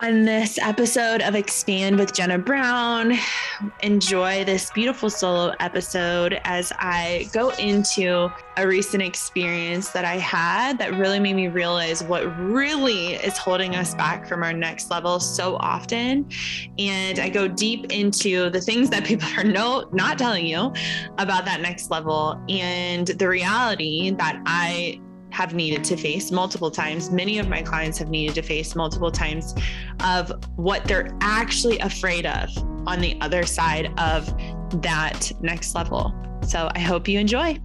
On this episode of Expand with Jenna Brown, enjoy this beautiful solo episode as I go into a recent experience that I had that really made me realize what really is holding us back from our next level so often. And I go deep into the things that people are no, not telling you about that next level and the reality that I have needed to face multiple times. Many of my clients have needed to face multiple times of what they're actually afraid of on the other side of that next level. So I hope you enjoy.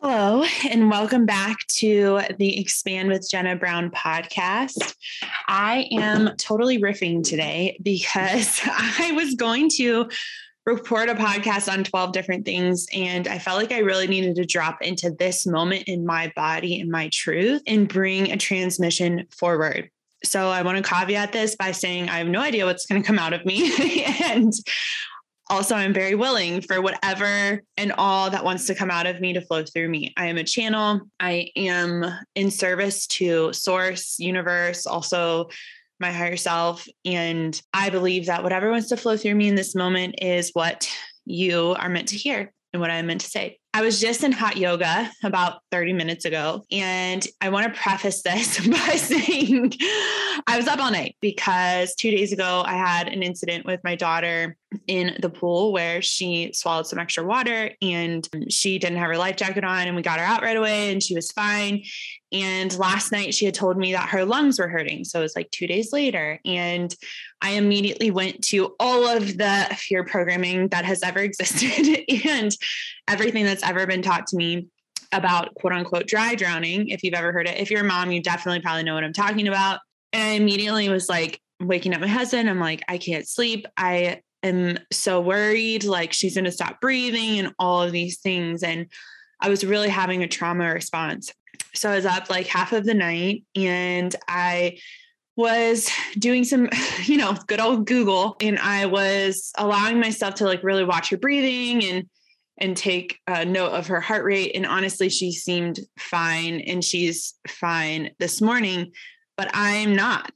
Hello, and welcome back to the Expand with Jenna Brown podcast. I am totally riffing today because I was going to record a podcast on 12 different things. And I felt like I really needed to drop into this moment in my body and my truth and bring a transmission forward. So I want to caveat this by saying I have no idea what's going to come out of me. and also, I'm very willing for whatever and all that wants to come out of me to flow through me. I am a channel. I am in service to source, universe, also my higher self. And I believe that whatever wants to flow through me in this moment is what you are meant to hear and what I'm meant to say. I was just in hot yoga about 30 minutes ago. And I want to preface this by saying I was up all night because two days ago I had an incident with my daughter in the pool where she swallowed some extra water and she didn't have her life jacket on. And we got her out right away and she was fine. And last night she had told me that her lungs were hurting. So it was like two days later. And I immediately went to all of the fear programming that has ever existed and everything that's ever been taught to me about quote unquote dry drowning. If you've ever heard it, if you're a mom, you definitely probably know what I'm talking about. And I immediately was like waking up my husband. I'm like, I can't sleep. I am so worried. Like she's going to stop breathing and all of these things. And I was really having a trauma response. So I was up like half of the night and I was doing some, you know, good old Google and I was allowing myself to like really watch her breathing and and take a note of her heart rate. And honestly, she seemed fine and she's fine this morning, but I'm not.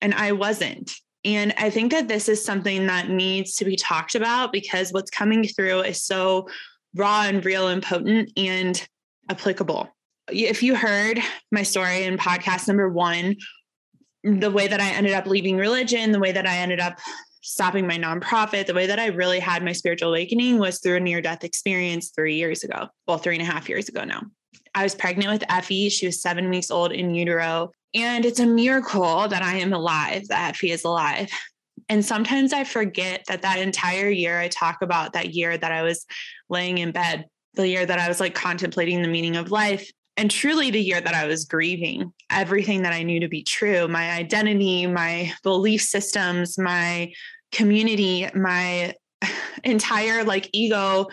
And I wasn't. And I think that this is something that needs to be talked about because what's coming through is so raw and real and potent and applicable. If you heard my story in podcast number one, the way that I ended up leaving religion, the way that I ended up stopping my nonprofit, the way that I really had my spiritual awakening was through a near death experience three years ago. Well, three and a half years ago now. I was pregnant with Effie. She was seven weeks old in utero. And it's a miracle that I am alive, that Effie is alive. And sometimes I forget that that entire year, I talk about that year that I was laying in bed, the year that I was like contemplating the meaning of life and truly the year that I was grieving everything that I knew to be true my identity, my belief systems, my community, my entire like ego,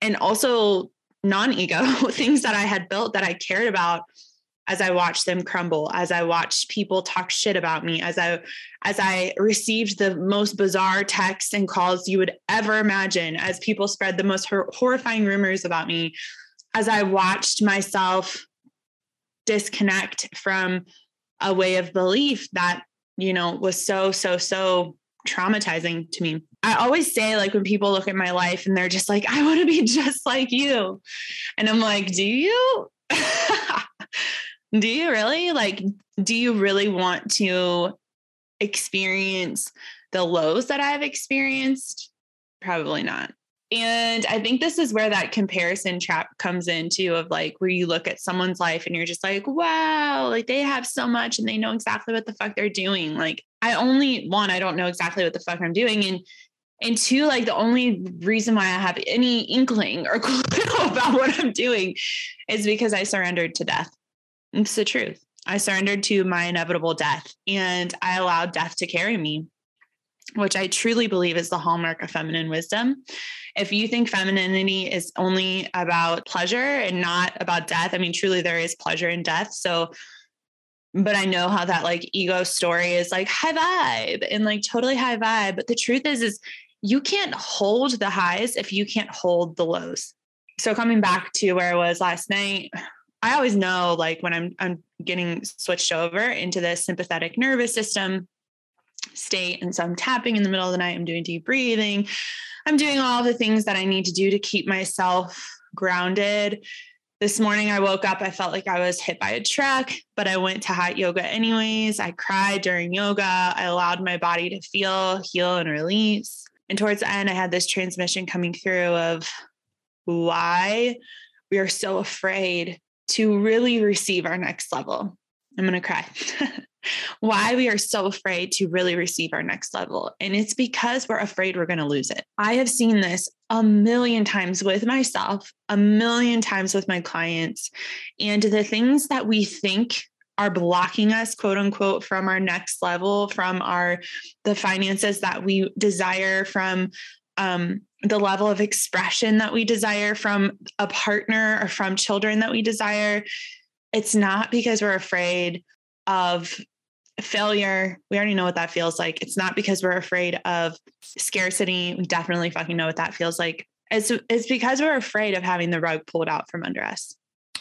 and also non ego things that I had built that I cared about as I watched them crumble, as I watched people talk shit about me, as I as I received the most bizarre texts and calls you would ever imagine, as people spread the most hor- horrifying rumors about me, as I watched myself disconnect from a way of belief that, you know, was so, so, so traumatizing to me. I always say, like, when people look at my life and they're just like, I want to be just like you. And I'm like, do you? do you really? Like, do you really want to experience the lows that I've experienced? Probably not. And I think this is where that comparison trap comes into of like where you look at someone's life and you're just like, wow, like they have so much and they know exactly what the fuck they're doing. Like I only one, I don't know exactly what the fuck I'm doing. And and two, like the only reason why I have any inkling or clue about what I'm doing is because I surrendered to death. It's the truth. I surrendered to my inevitable death and I allowed death to carry me which I truly believe is the hallmark of feminine wisdom. If you think femininity is only about pleasure and not about death, I mean, truly there is pleasure in death. So, but I know how that like ego story is like high vibe and like totally high vibe. But the truth is, is you can't hold the highs if you can't hold the lows. So coming back to where I was last night, I always know like when I'm I'm getting switched over into the sympathetic nervous system state. And so I'm tapping in the middle of the night. I'm doing deep breathing. I'm doing all the things that I need to do to keep myself grounded. This morning I woke up, I felt like I was hit by a truck, but I went to hot yoga anyways. I cried during yoga. I allowed my body to feel, heal, and release. And towards the end, I had this transmission coming through of why we are so afraid to really receive our next level. I'm going to cry. why we are so afraid to really receive our next level. And it's because we're afraid we're going to lose it. I have seen this a million times with myself, a million times with my clients. And the things that we think are blocking us quote unquote from our next level from our the finances that we desire from um, the level of expression that we desire from a partner or from children that we desire it's not because we're afraid of failure. We already know what that feels like. It's not because we're afraid of scarcity. We definitely fucking know what that feels like. It's, it's because we're afraid of having the rug pulled out from under us.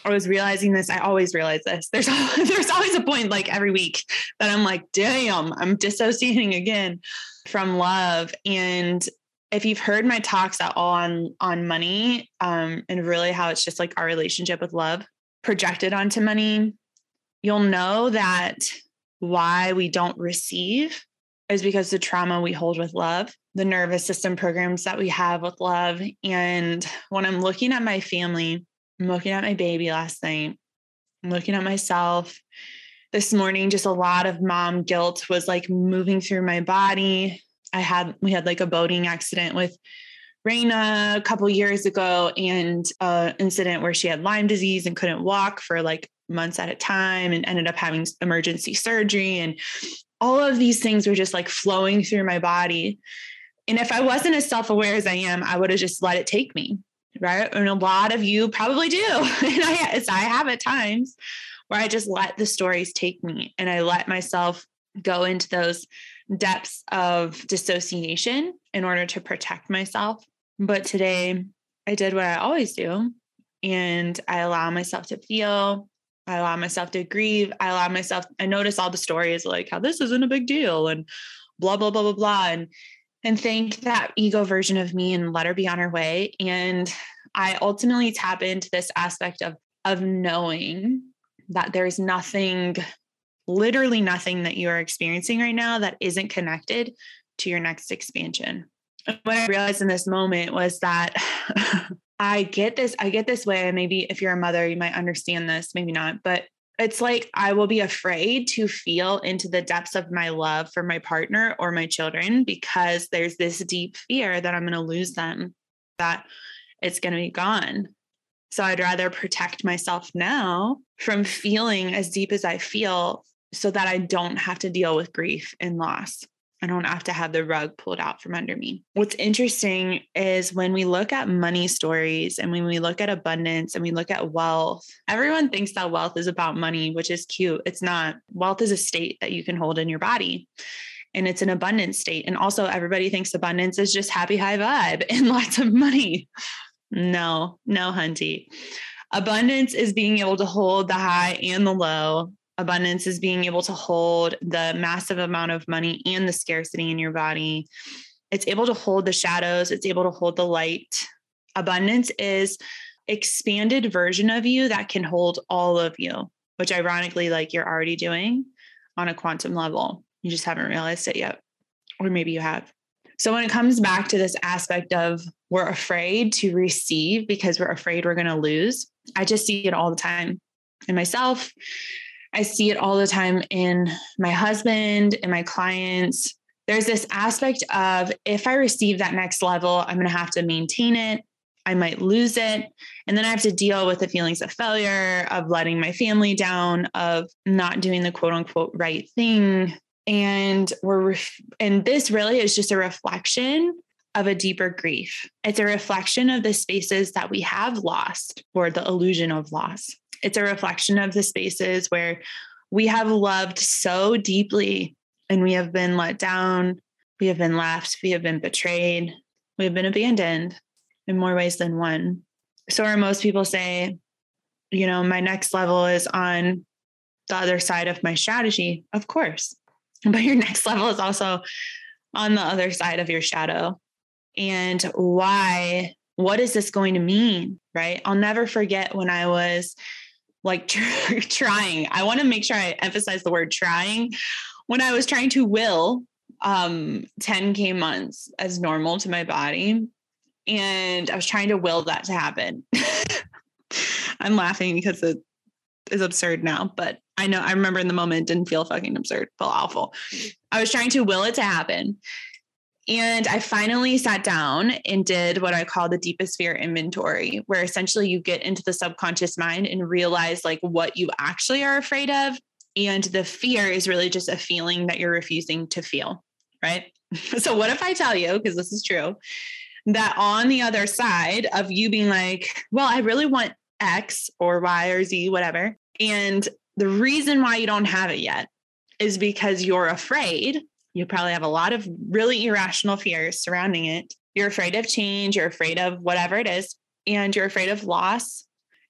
I was realizing this. I always realize this. There's there's always a point like every week that I'm like, damn, I'm dissociating again from love. And if you've heard my talks at all on on money, um, and really how it's just like our relationship with love projected onto money, you'll know that why we don't receive is because the trauma we hold with love, the nervous system programs that we have with love. And when I'm looking at my family, I'm looking at my baby last night, I'm looking at myself. This morning, just a lot of mom guilt was like moving through my body. I had, we had like a boating accident with Raina a couple years ago and an incident where she had Lyme disease and couldn't walk for like months at a time and ended up having emergency surgery. And all of these things were just like flowing through my body. And if I wasn't as self aware as I am, I would have just let it take me. Right. And a lot of you probably do. and I, I have at times where I just let the stories take me and I let myself go into those depths of dissociation in order to protect myself. But today I did what I always do and I allow myself to feel. I allow myself to grieve. I allow myself, I notice all the stories like how this isn't a big deal and blah, blah, blah, blah, blah. And and thank that ego version of me and let her be on her way. And I ultimately tap into this aspect of of knowing that there's nothing, literally nothing that you are experiencing right now that isn't connected to your next expansion. And what I realized in this moment was that I get this, I get this way. Maybe if you're a mother, you might understand this, maybe not, but it's like I will be afraid to feel into the depths of my love for my partner or my children because there's this deep fear that I'm going to lose them, that it's going to be gone. So I'd rather protect myself now from feeling as deep as I feel so that I don't have to deal with grief and loss. I don't have to have the rug pulled out from under me. What's interesting is when we look at money stories and when we look at abundance and we look at wealth, everyone thinks that wealth is about money, which is cute. It's not. Wealth is a state that you can hold in your body. And it's an abundant state. And also, everybody thinks abundance is just happy, high vibe and lots of money. No, no, Hunty. Abundance is being able to hold the high and the low abundance is being able to hold the massive amount of money and the scarcity in your body. It's able to hold the shadows, it's able to hold the light. Abundance is expanded version of you that can hold all of you, which ironically like you're already doing on a quantum level. You just haven't realized it yet. Or maybe you have. So when it comes back to this aspect of we're afraid to receive because we're afraid we're going to lose, I just see it all the time in myself I see it all the time in my husband and my clients. There's this aspect of if I receive that next level, I'm going to have to maintain it. I might lose it. And then I have to deal with the feelings of failure, of letting my family down, of not doing the quote unquote right thing. And we're, and this really is just a reflection of a deeper grief. It's a reflection of the spaces that we have lost or the illusion of loss it's a reflection of the spaces where we have loved so deeply and we have been let down, we have been left, we have been betrayed, we have been abandoned in more ways than one. So, where most people say, you know, my next level is on the other side of my strategy? Of course. But your next level is also on the other side of your shadow. And why? What is this going to mean? Right. I'll never forget when I was like trying. I want to make sure I emphasize the word trying. When I was trying to will um 10k months as normal to my body and I was trying to will that to happen. I'm laughing because it is absurd now, but I know I remember in the moment didn't feel fucking absurd, felt awful. I was trying to will it to happen. And I finally sat down and did what I call the deepest fear inventory, where essentially you get into the subconscious mind and realize like what you actually are afraid of. And the fear is really just a feeling that you're refusing to feel, right? So, what if I tell you, because this is true, that on the other side of you being like, well, I really want X or Y or Z, whatever. And the reason why you don't have it yet is because you're afraid you probably have a lot of really irrational fears surrounding it. You're afraid of change, you're afraid of whatever it is, and you're afraid of loss.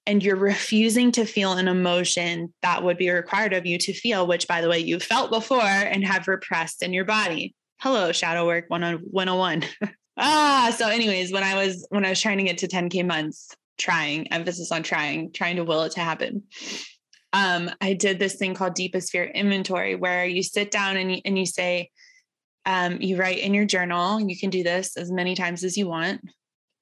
And you're refusing to feel an emotion that would be required of you to feel, which, by the way, you've felt before and have repressed in your body. Hello, shadow work 101. ah, so, anyways, when I was when I was trying to get to 10K months, trying, emphasis on trying, trying to will it to happen um, I did this thing called deepest fear inventory, where you sit down and you, and you say, um, you write in your journal. You can do this as many times as you want.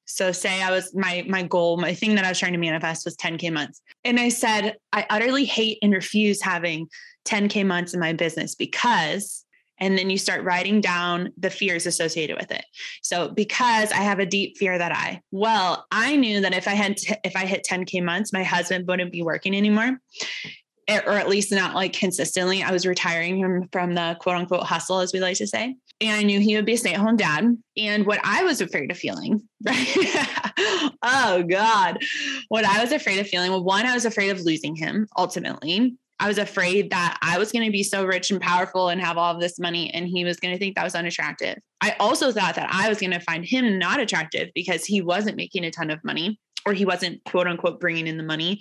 So say I was my my goal, my thing that I was trying to manifest was 10k months. And I said, I utterly hate and refuse having 10k months in my business because and then you start writing down the fears associated with it. So because i have a deep fear that i well i knew that if i had t- if i hit 10k months my husband wouldn't be working anymore. Or at least not like consistently. I was retiring him from the quote unquote hustle as we like to say. And i knew he would be a stay-at-home dad. And what i was afraid of feeling right? Oh god. What i was afraid of feeling well one i was afraid of losing him ultimately I was afraid that I was going to be so rich and powerful and have all of this money, and he was going to think that was unattractive. I also thought that I was going to find him not attractive because he wasn't making a ton of money or he wasn't quote unquote bringing in the money.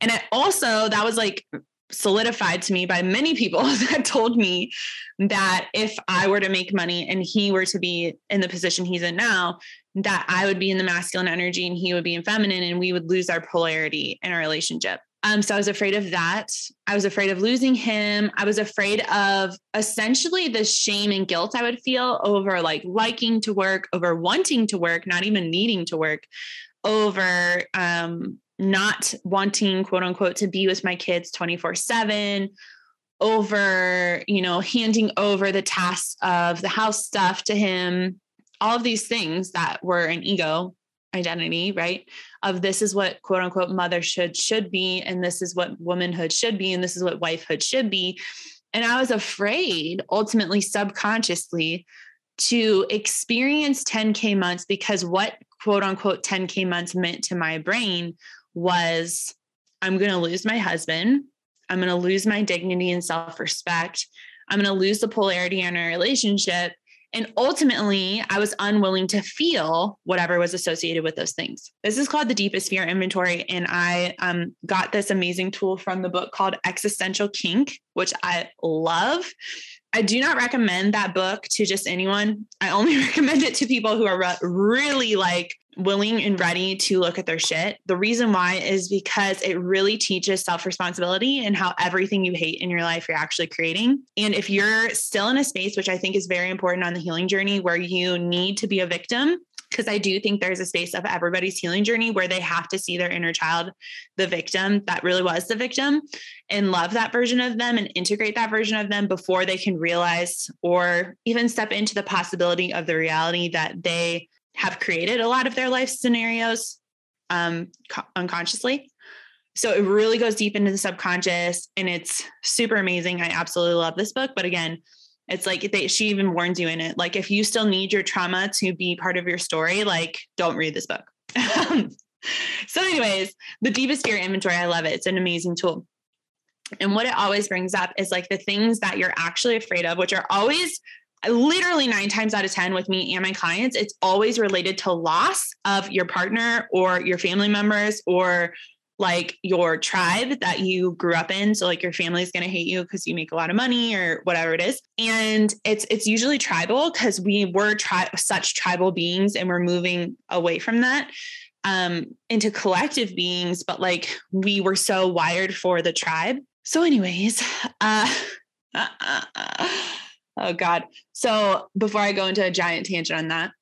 And I also, that was like solidified to me by many people that told me that if I were to make money and he were to be in the position he's in now, that I would be in the masculine energy and he would be in feminine and we would lose our polarity in our relationship. Um, so I was afraid of that. I was afraid of losing him. I was afraid of essentially the shame and guilt I would feel over like liking to work, over wanting to work, not even needing to work, over um, not wanting, quote unquote, to be with my kids 24 7, over, you know, handing over the tasks of the house stuff to him, all of these things that were an ego identity, right? Of this is what quote unquote motherhood should be, and this is what womanhood should be, and this is what wifehood should be. And I was afraid, ultimately, subconsciously, to experience 10K months because what quote unquote 10K months meant to my brain was I'm going to lose my husband. I'm going to lose my dignity and self respect. I'm going to lose the polarity in our relationship. And ultimately, I was unwilling to feel whatever was associated with those things. This is called the deepest fear inventory. And I um, got this amazing tool from the book called Existential Kink, which I love. I do not recommend that book to just anyone. I only recommend it to people who are re- really like willing and ready to look at their shit. The reason why is because it really teaches self responsibility and how everything you hate in your life you're actually creating. And if you're still in a space, which I think is very important on the healing journey, where you need to be a victim, because I do think there's a space of everybody's healing journey where they have to see their inner child, the victim that really was the victim, and love that version of them and integrate that version of them before they can realize or even step into the possibility of the reality that they have created a lot of their life scenarios um, co- unconsciously. So it really goes deep into the subconscious and it's super amazing. I absolutely love this book. But again, it's like they, she even warns you in it. Like if you still need your trauma to be part of your story, like don't read this book. so, anyways, the deepest fear inventory, I love it. It's an amazing tool. And what it always brings up is like the things that you're actually afraid of, which are always literally nine times out of 10 with me and my clients, it's always related to loss of your partner or your family members or like your tribe that you grew up in. So like your family is going to hate you because you make a lot of money or whatever it is. And it's it's usually tribal because we were tri- such tribal beings and we're moving away from that um into collective beings but like we were so wired for the tribe so anyways uh oh god so before i go into a giant tangent on that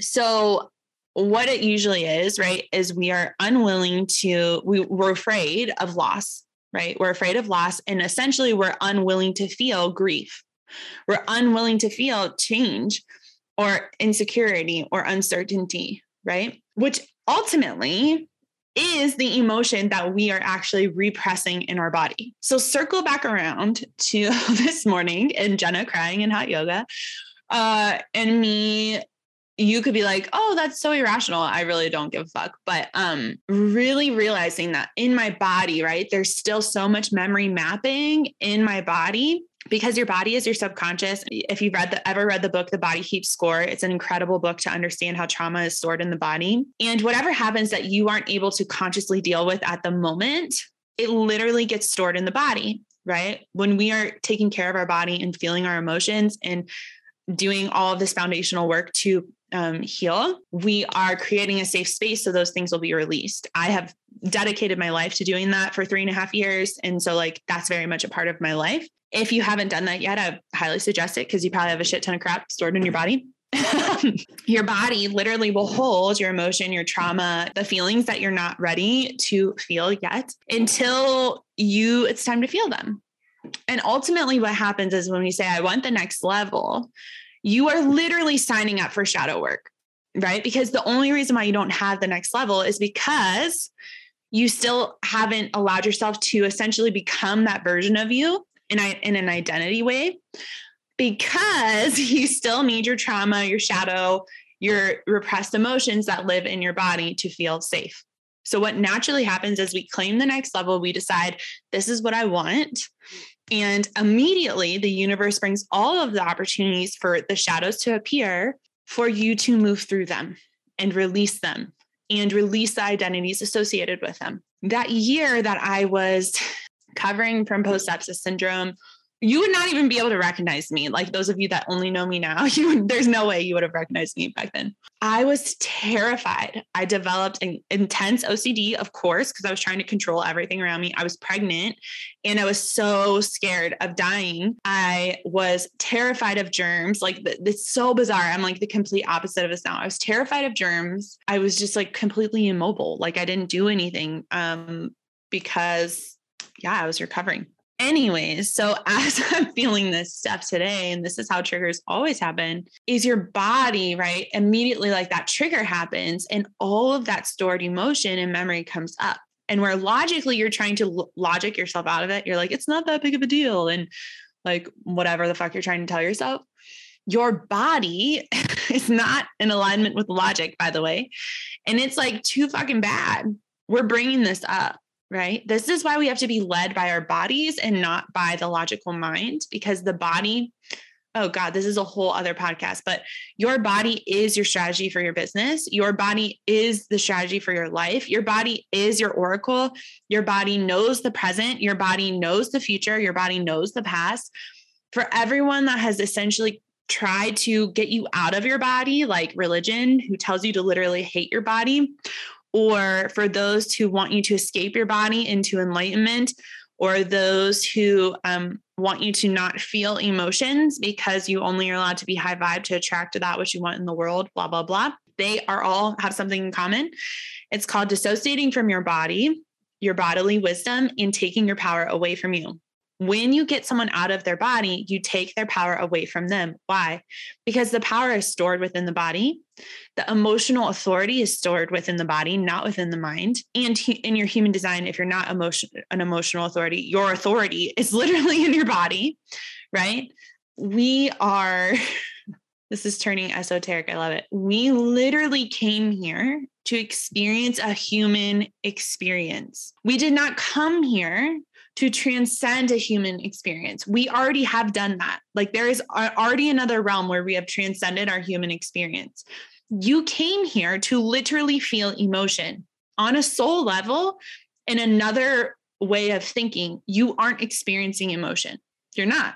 so what it usually is, right, is we are unwilling to, we, we're afraid of loss, right? We're afraid of loss. And essentially, we're unwilling to feel grief. We're unwilling to feel change or insecurity or uncertainty, right? Which ultimately is the emotion that we are actually repressing in our body. So circle back around to this morning and Jenna crying in hot yoga uh, and me you could be like, oh, that's so irrational. I really don't give a fuck. But um, really realizing that in my body, right, there's still so much memory mapping in my body because your body is your subconscious. If you've read the ever read the book The Body Keeps Score, it's an incredible book to understand how trauma is stored in the body. And whatever happens that you aren't able to consciously deal with at the moment, it literally gets stored in the body, right? When we are taking care of our body and feeling our emotions and doing all of this foundational work to um, heal, we are creating a safe space so those things will be released. I have dedicated my life to doing that for three and a half years. And so, like, that's very much a part of my life. If you haven't done that yet, I highly suggest it because you probably have a shit ton of crap stored in your body. your body literally will hold your emotion, your trauma, the feelings that you're not ready to feel yet until you it's time to feel them. And ultimately what happens is when we say I want the next level, you are literally signing up for shadow work, right? Because the only reason why you don't have the next level is because you still haven't allowed yourself to essentially become that version of you in, in an identity way because you still need your trauma, your shadow, your repressed emotions that live in your body to feel safe. So, what naturally happens is we claim the next level, we decide, this is what I want. And immediately the universe brings all of the opportunities for the shadows to appear for you to move through them and release them and release the identities associated with them. That year that I was covering from post sepsis syndrome, you would not even be able to recognize me. Like those of you that only know me now, you there's no way you would have recognized me back then. I was terrified. I developed an intense OCD, of course, because I was trying to control everything around me. I was pregnant and I was so scared of dying. I was terrified of germs. Like it's so bizarre. I'm like the complete opposite of this now. I was terrified of germs. I was just like completely immobile. Like I didn't do anything um, because yeah, I was recovering anyways, so as I'm feeling this stuff today, and this is how triggers always happen, is your body, right? Immediately, like that trigger happens, and all of that stored emotion and memory comes up. And where logically you're trying to logic yourself out of it, you're like, it's not that big of a deal. And like, whatever the fuck you're trying to tell yourself. Your body is not in alignment with logic, by the way. And it's like too fucking bad. We're bringing this up right? This is why we have to be led by our bodies and not by the logical mind because the body, oh God, this is a whole other podcast, but your body is your strategy for your business. Your body is the strategy for your life. Your body is your oracle. Your body knows the present. Your body knows the future. Your body knows the past. For everyone that has essentially tried to get you out of your body, like religion, who tells you to literally hate your body, or for those who want you to escape your body into enlightenment, or those who um, want you to not feel emotions because you only are allowed to be high vibe to attract to that which you want in the world, blah, blah, blah. They are all have something in common. It's called dissociating from your body, your bodily wisdom, and taking your power away from you when you get someone out of their body, you take their power away from them. Why? Because the power is stored within the body. The emotional authority is stored within the body, not within the mind. And in your human design, if you're not emotion, an emotional authority, your authority is literally in your body, right? We are, this is turning esoteric. I love it. We literally came here to experience a human experience. We did not come here to transcend a human experience. We already have done that. Like there is already another realm where we have transcended our human experience. You came here to literally feel emotion on a soul level. in another way of thinking, you aren't experiencing emotion. You're not.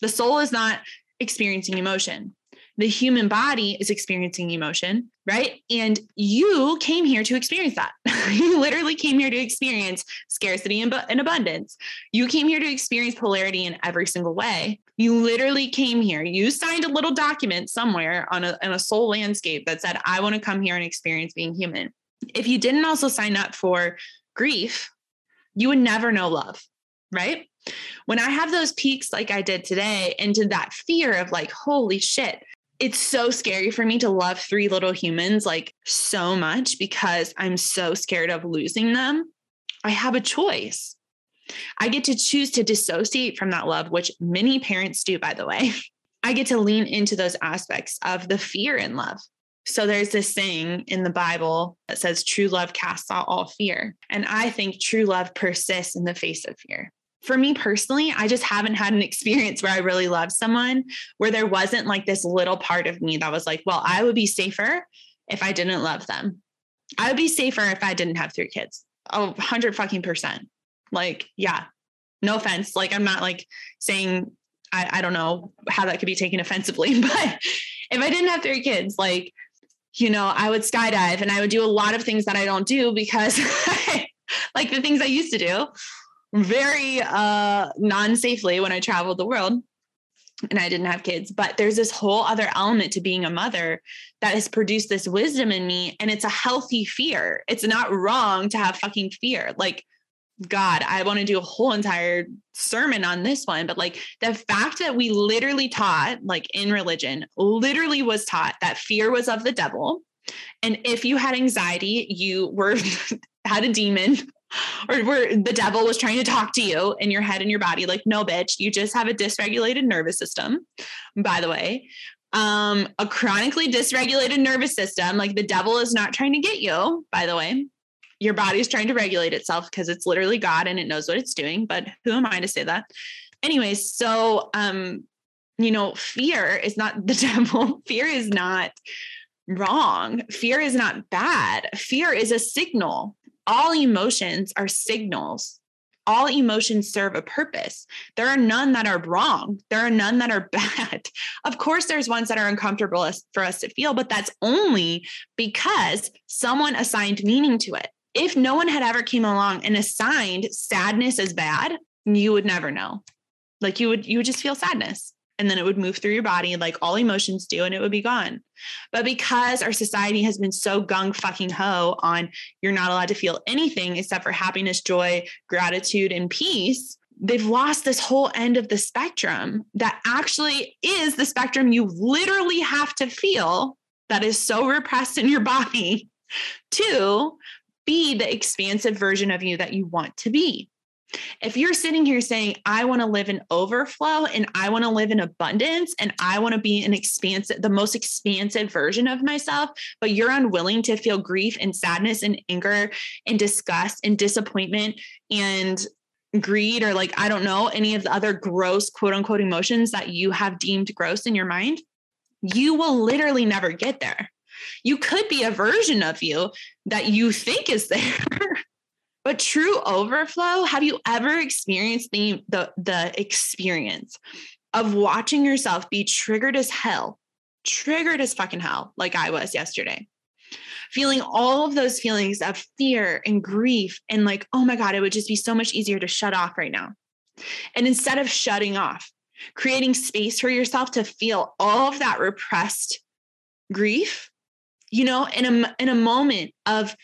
The soul is not experiencing emotion. The human body is experiencing emotion, right? And you came here to experience that. you literally came here to experience scarcity and, and abundance. You came here to experience polarity in every single way. You literally came here. You signed a little document somewhere on a, on a soul landscape that said, I want to come here and experience being human. If you didn't also sign up for grief, you would never know love, right? When I have those peaks like I did today into that fear of like, holy shit, it's so scary for me to love three little humans like so much because I'm so scared of losing them. I have a choice. I get to choose to dissociate from that love, which many parents do, by the way. I get to lean into those aspects of the fear in love. So there's this saying in the Bible that says, true love casts out all fear. And I think true love persists in the face of fear for me personally, I just haven't had an experience where I really love someone where there wasn't like this little part of me that was like, well, I would be safer if I didn't love them. I would be safer if I didn't have three kids. Oh, 100 fucking percent. Like, yeah, no offense. Like, I'm not like saying, I, I don't know how that could be taken offensively, but if I didn't have three kids, like, you know, I would skydive and I would do a lot of things that I don't do because like the things I used to do very uh non-safely when I traveled the world and I didn't have kids. But there's this whole other element to being a mother that has produced this wisdom in me. And it's a healthy fear. It's not wrong to have fucking fear. Like, God, I want to do a whole entire sermon on this one. But like the fact that we literally taught, like in religion, literally was taught that fear was of the devil. And if you had anxiety, you were had a demon or where the devil was trying to talk to you in your head and your body like no bitch you just have a dysregulated nervous system. By the way um a chronically dysregulated nervous system like the devil is not trying to get you by the way. Your body's trying to regulate itself because it's literally god and it knows what it's doing but who am i to say that? Anyways so um you know fear is not the devil. Fear is not wrong. Fear is not bad. Fear is a signal all emotions are signals. All emotions serve a purpose. There are none that are wrong. There are none that are bad. Of course, there's ones that are uncomfortable for us to feel, but that's only because someone assigned meaning to it. If no one had ever came along and assigned sadness as bad, you would never know. Like you would, you would just feel sadness and then it would move through your body like all emotions do and it would be gone. But because our society has been so gung fucking ho on you're not allowed to feel anything except for happiness, joy, gratitude, and peace, they've lost this whole end of the spectrum that actually is the spectrum you literally have to feel that is so repressed in your body to be the expansive version of you that you want to be. If you're sitting here saying, I want to live in overflow and I want to live in abundance and I want to be an expansive, the most expansive version of myself, but you're unwilling to feel grief and sadness and anger and disgust and disappointment and greed or like, I don't know, any of the other gross quote unquote emotions that you have deemed gross in your mind, you will literally never get there. You could be a version of you that you think is there. But true overflow, have you ever experienced the, the, the experience of watching yourself be triggered as hell, triggered as fucking hell, like I was yesterday? Feeling all of those feelings of fear and grief, and like, oh my God, it would just be so much easier to shut off right now. And instead of shutting off, creating space for yourself to feel all of that repressed grief, you know, in a, in a moment of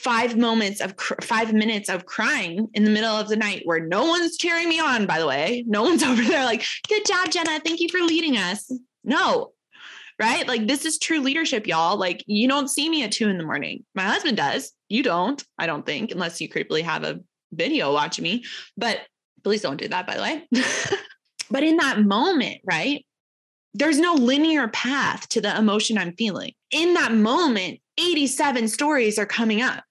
five moments of cr- five minutes of crying in the middle of the night where no one's cheering me on by the way. No one's over there like good job jenna. Thank you for leading us. No. Right? Like this is true leadership y'all. Like you don't see me at two in the morning. My husband does. You don't i don't think unless you creepily have a video watching me. But please don't do that by the way. But in that moment right there's no linear path to the emotion I'm feeling. In that moment, 87 stories are coming up,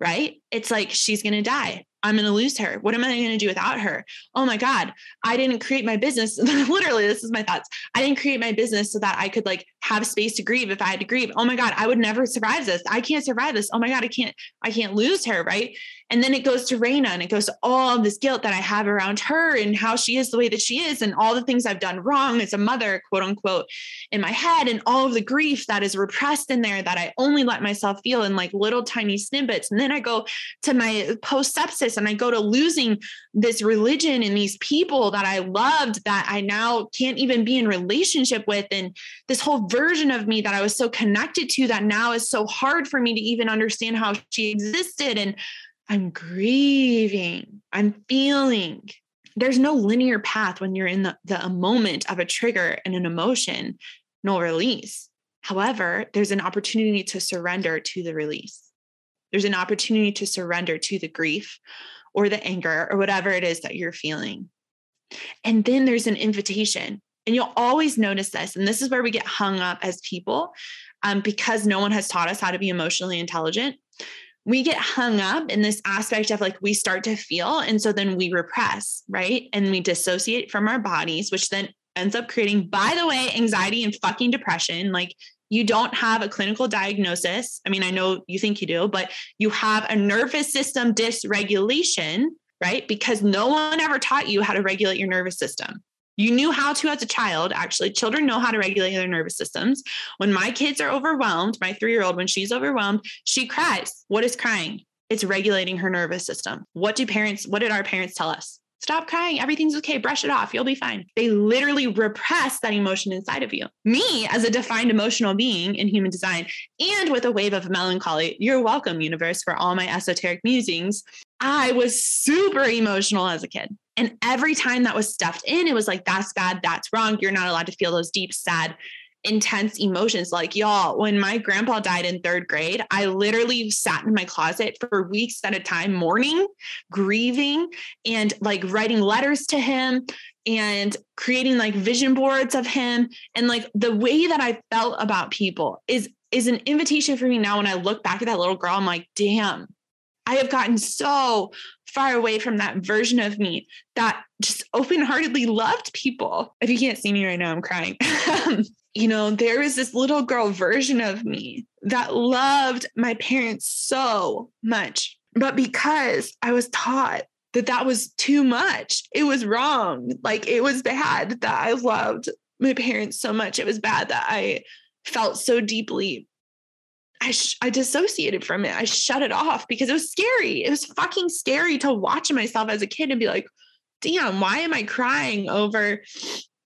right? It's like, she's going to die. I'm going to lose her. What am I going to do without her? Oh my God, I didn't create my business. Literally, this is my thoughts. I didn't create my business so that I could like have space to grieve if I had to grieve. Oh my God, I would never survive this. I can't survive this. Oh my God, I can't, I can't lose her. Right. And then it goes to Raina and it goes to all of this guilt that I have around her and how she is the way that she is and all the things I've done wrong as a mother, quote unquote, in my head and all of the grief that is repressed in there that I only let myself feel in like little tiny snippets. And then I go to my post sepsis and I go to losing this religion and these people that I loved that I now can't even be in relationship with. And this whole version of me that I was so connected to that now is so hard for me to even understand how she existed. And I'm grieving, I'm feeling. There's no linear path when you're in the, the moment of a trigger and an emotion, no release. However, there's an opportunity to surrender to the release. There's an opportunity to surrender to the grief or the anger or whatever it is that you're feeling. And then there's an invitation. And you'll always notice this. And this is where we get hung up as people um, because no one has taught us how to be emotionally intelligent. We get hung up in this aspect of like we start to feel and so then we repress right? And we dissociate from our bodies which then ends up creating by the way anxiety and fucking depression. Like you don't have a clinical diagnosis. I mean i know you think you do but you have a nervous system dysregulation right? Because no one ever taught you how to regulate your nervous system you knew how to as a child. Actually, children know how to regulate their nervous systems. When my kids are overwhelmed, my three year old, when she's overwhelmed, she cries. What is crying? It's regulating her nervous system. What do parents, what did our parents tell us? Stop crying. Everything's okay. Brush it off. You'll be fine. They literally repress that emotion inside of you. Me, as a defined emotional being in human design and with a wave of melancholy, you're welcome, universe, for all my esoteric musings. I was super emotional as a kid. And every time that was stuffed in, it was like, that's bad, that's wrong. You're not allowed to feel those deep, sad, intense emotions. Like, y'all, when my grandpa died in third grade, I literally sat in my closet for weeks at a time, mourning, grieving, and like writing letters to him and creating like vision boards of him. And like the way that I felt about people is is an invitation for me now when I look back at that little girl, I'm like, damn, I have gotten so far away from that version of me that just open heartedly loved people. If you can't see me right now, I'm crying. you know, there was this little girl version of me that loved my parents so much. But because I was taught that that was too much, it was wrong. Like it was bad that I loved my parents so much. It was bad that I felt so deeply I, sh- I dissociated from it. I shut it off because it was scary. It was fucking scary to watch myself as a kid and be like, damn, why am I crying over,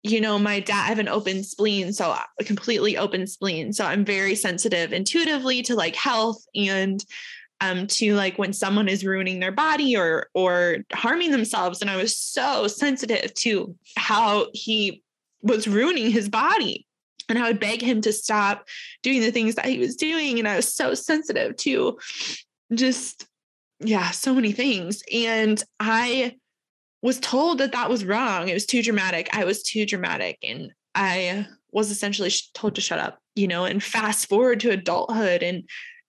you know, my dad? I have an open spleen, so a completely open spleen. So I'm very sensitive intuitively to like health and um, to like when someone is ruining their body or or harming themselves. And I was so sensitive to how he was ruining his body and I would beg him to stop doing the things that he was doing. And I was so sensitive to just, yeah, so many things. And I was told that that was wrong. It was too dramatic. I was too dramatic. And I was essentially told to shut up, you know, and fast forward to adulthood. And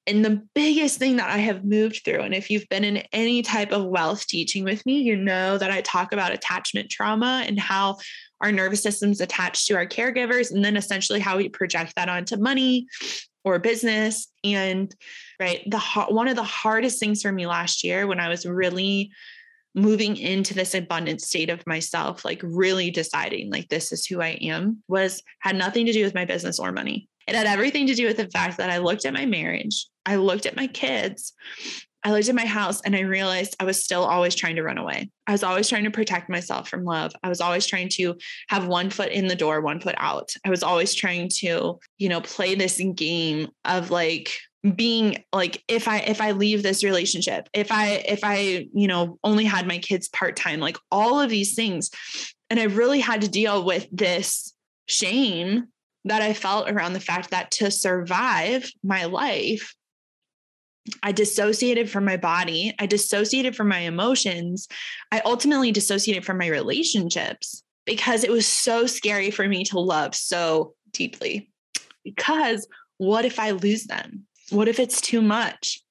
and the biggest thing that I have moved through, and if you've been in any type of wealth teaching with me, you know that I talk about attachment trauma and how our nervous system's attached to our caregivers, and then essentially how we project that onto money or business. And right, the one of the hardest things for me last year when I was really moving into this abundant state of myself, like really deciding like this is who I am, was had nothing to do with my business or money. It had everything to do with the fact that I looked at my marriage, I looked at my kids, I looked at my house and I realized I was still always trying to run away. I was always trying to protect myself from love. I was always trying to have one foot in the door, one foot out. I was always trying to, you know, play this game of like being like if i if i leave this relationship if i if i you know only had my kids part-time like all of these things and i really had to deal with this shame that i felt around the fact that to survive my life I dissociated from my body. I dissociated from my emotions. I ultimately dissociated from my relationships because it was so scary for me to love so deeply. Because what if I lose them? What if it's too much?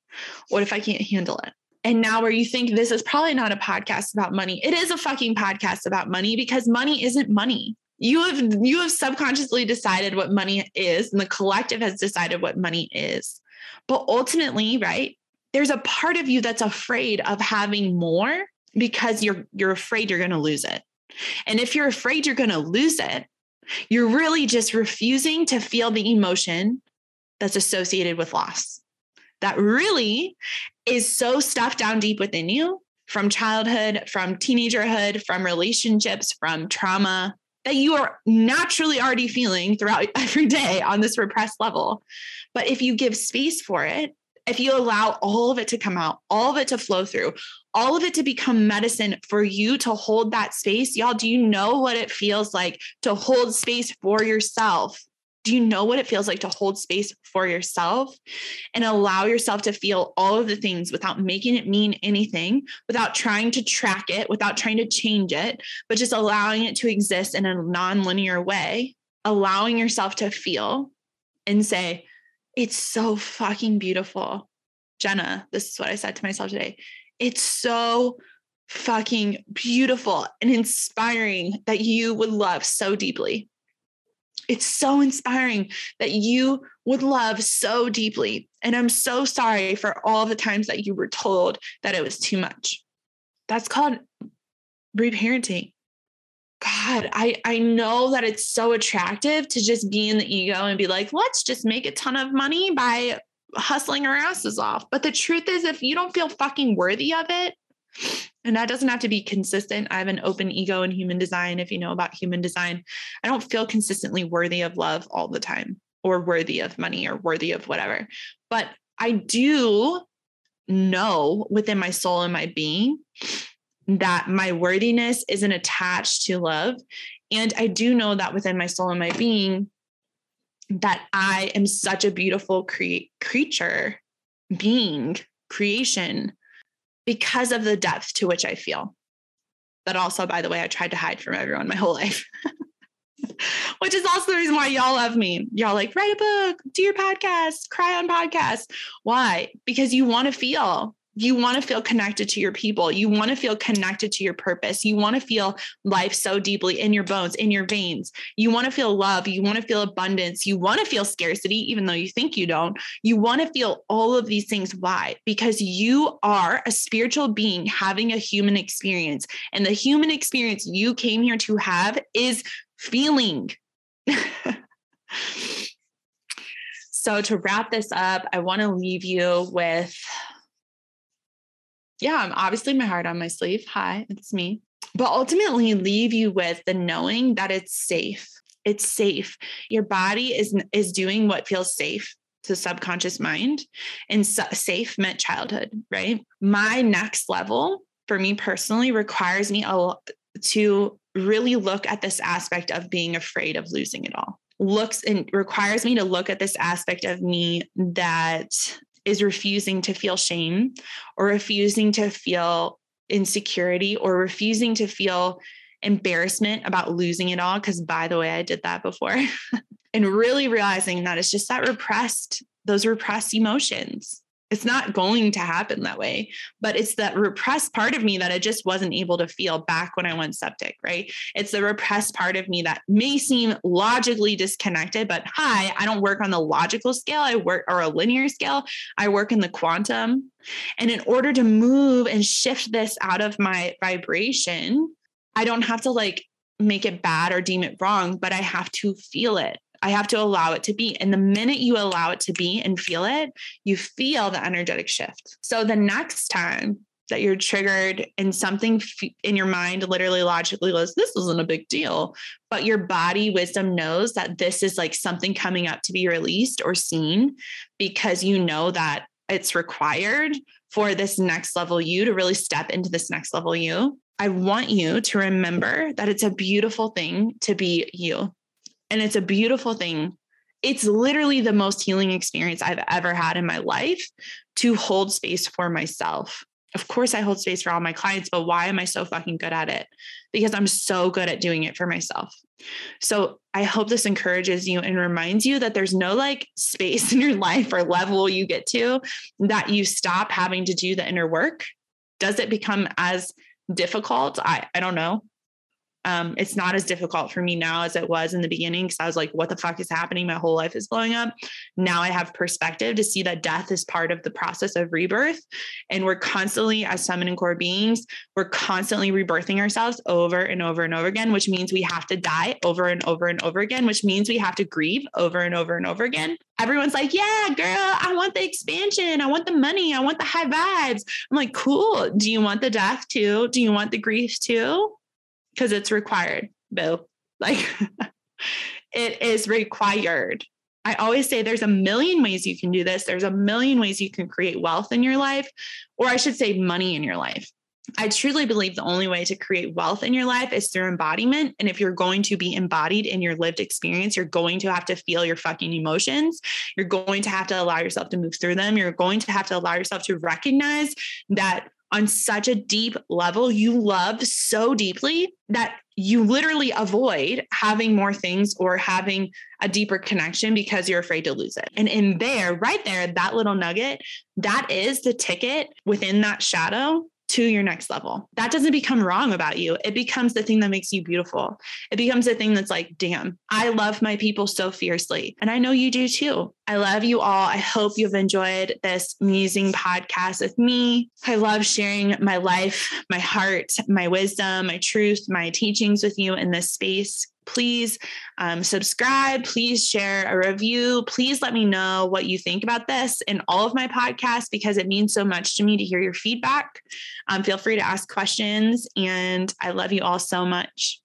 What if I can't handle it? And now, where you think this is probably not a podcast about money, it is a fucking podcast about money because money isn't money. You have you have subconsciously decided what money is, and the collective has decided what money is. But ultimately, right, there's a part of you that's afraid of having more because you're you're afraid you're going to lose it. And if you're afraid you're going to lose it, you're really just refusing to feel the emotion that's associated with loss. That really is so stuffed down deep within you from childhood, from teenagerhood, from relationships, from trauma that you are naturally already feeling throughout every day on this repressed level. But if you give space for it, if you allow all of it to come out, all of it to flow through, all of it to become medicine for you to hold that space, y'all, do you know what it feels like to hold space for yourself? Do you know what it feels like to hold space for yourself and allow yourself to feel all of the things without making it mean anything, without trying to track it, without trying to change it, but just allowing it to exist in a non-linear way, allowing yourself to feel and say, it's so fucking beautiful. Jenna, this is what I said to myself today. It's so fucking beautiful and inspiring that you would love so deeply. It's so inspiring that you would love so deeply. And I'm so sorry for all the times that you were told that it was too much. That's called reparenting. God, I I know that it's so attractive to just be in the ego and be like, let's just make a ton of money by hustling our asses off. But the truth is, if you don't feel fucking worthy of it, and that doesn't have to be consistent. I have an open ego in human design. If you know about human design, I don't feel consistently worthy of love all the time or worthy of money or worthy of whatever. But I do know within my soul and my being that my worthiness isn't attached to love. And I do know that within my soul and my being, that I am such a beautiful cre- creature, being, creation, because of the depth to which I feel. That also, by the way, I tried to hide from everyone my whole life. Which is also the reason why y'all love me. Y'all like write a book, do your podcast, cry on podcasts. Why? Because you want to feel you want to feel connected to your people. You want to feel connected to your purpose. You want to feel life so deeply in your bones, in your veins. You want to feel love. You want to feel abundance. You want to feel scarcity, even though you think you don't. You want to feel all of these things. Why? Because you are a spiritual being having a human experience. And the human experience you came here to have is feeling. so, to wrap this up, I want to leave you with yeah, I'm obviously my heart on my sleeve. Hi, it's me. But ultimately leave you with the knowing that it's safe. It's safe. Your body is is doing what feels safe to subconscious mind and safe meant childhood, right? My next level for me personally requires me a, to really look at this aspect of being afraid of losing it all looks and requires me to look at this aspect of me that is refusing to feel shame or refusing to feel insecurity or refusing to feel embarrassment about losing it all. Because, by the way, I did that before. and really realizing that it's just that repressed, those repressed emotions it's not going to happen that way but it's that repressed part of me that i just wasn't able to feel back when i went septic right? It's the repressed part of me that may seem logically disconnected but hi i don't work on the logical scale. I work or a linear scale. I work in the quantum. And in order to move and shift this out of my vibration i don't have to like make it bad or deem it wrong but i have to feel it I have to allow it to be. And the minute you allow it to be and feel it, you feel the energetic shift. So the next time that you're triggered and something in your mind literally logically goes, This isn't a big deal. But your body wisdom knows that this is like something coming up to be released or seen because you know that it's required for this next level you to really step into this next level you. I want you to remember that it's a beautiful thing to be you. And it's a beautiful thing. It's literally the most healing experience I've ever had in my life to hold space for myself. Of course, I hold space for all my clients, but why am I so fucking good at it? Because I'm so good at doing it for myself. So I hope this encourages you and reminds you that there's no like space in your life or level you get to that you stop having to do the inner work. Does it become as difficult? I, I don't know. Um, it's not as difficult for me now as it was in the beginning because I was like, what the fuck is happening? My whole life is blowing up. Now I have perspective to see that death is part of the process of rebirth. And we're constantly, as feminine core beings, we're constantly rebirthing ourselves over and over and over again, which means we have to die over and over and over again, which means we have to grieve over and over and over again. Everyone's like, yeah, girl, I want the expansion. I want the money. I want the high vibes. I'm like, cool. Do you want the death too? Do you want the grief too? Because it's required, boo. Like, it is required. I always say there's a million ways you can do this. There's a million ways you can create wealth in your life, or I should say, money in your life. I truly believe the only way to create wealth in your life is through embodiment. And if you're going to be embodied in your lived experience, you're going to have to feel your fucking emotions. You're going to have to allow yourself to move through them. You're going to have to allow yourself to recognize that on such a deep level, you love so deeply that you literally avoid having more things or having a deeper connection because you're afraid to lose it. And in there, right there, that little nugget, that is the ticket within that shadow to your next level. That doesn't become wrong about you. It becomes the thing that makes you beautiful. It becomes the thing that's like, damn, I love my people so fiercely. And I know you do too. I love you all. I hope you've enjoyed this musing podcast with me. I love sharing my life, my heart, my wisdom, my truth, my teachings with you in this space please um, subscribe, please share a review. Please let me know what you think about this in all of my podcasts because it means so much to me to hear your feedback. Um, feel free to ask questions, and I love you all so much.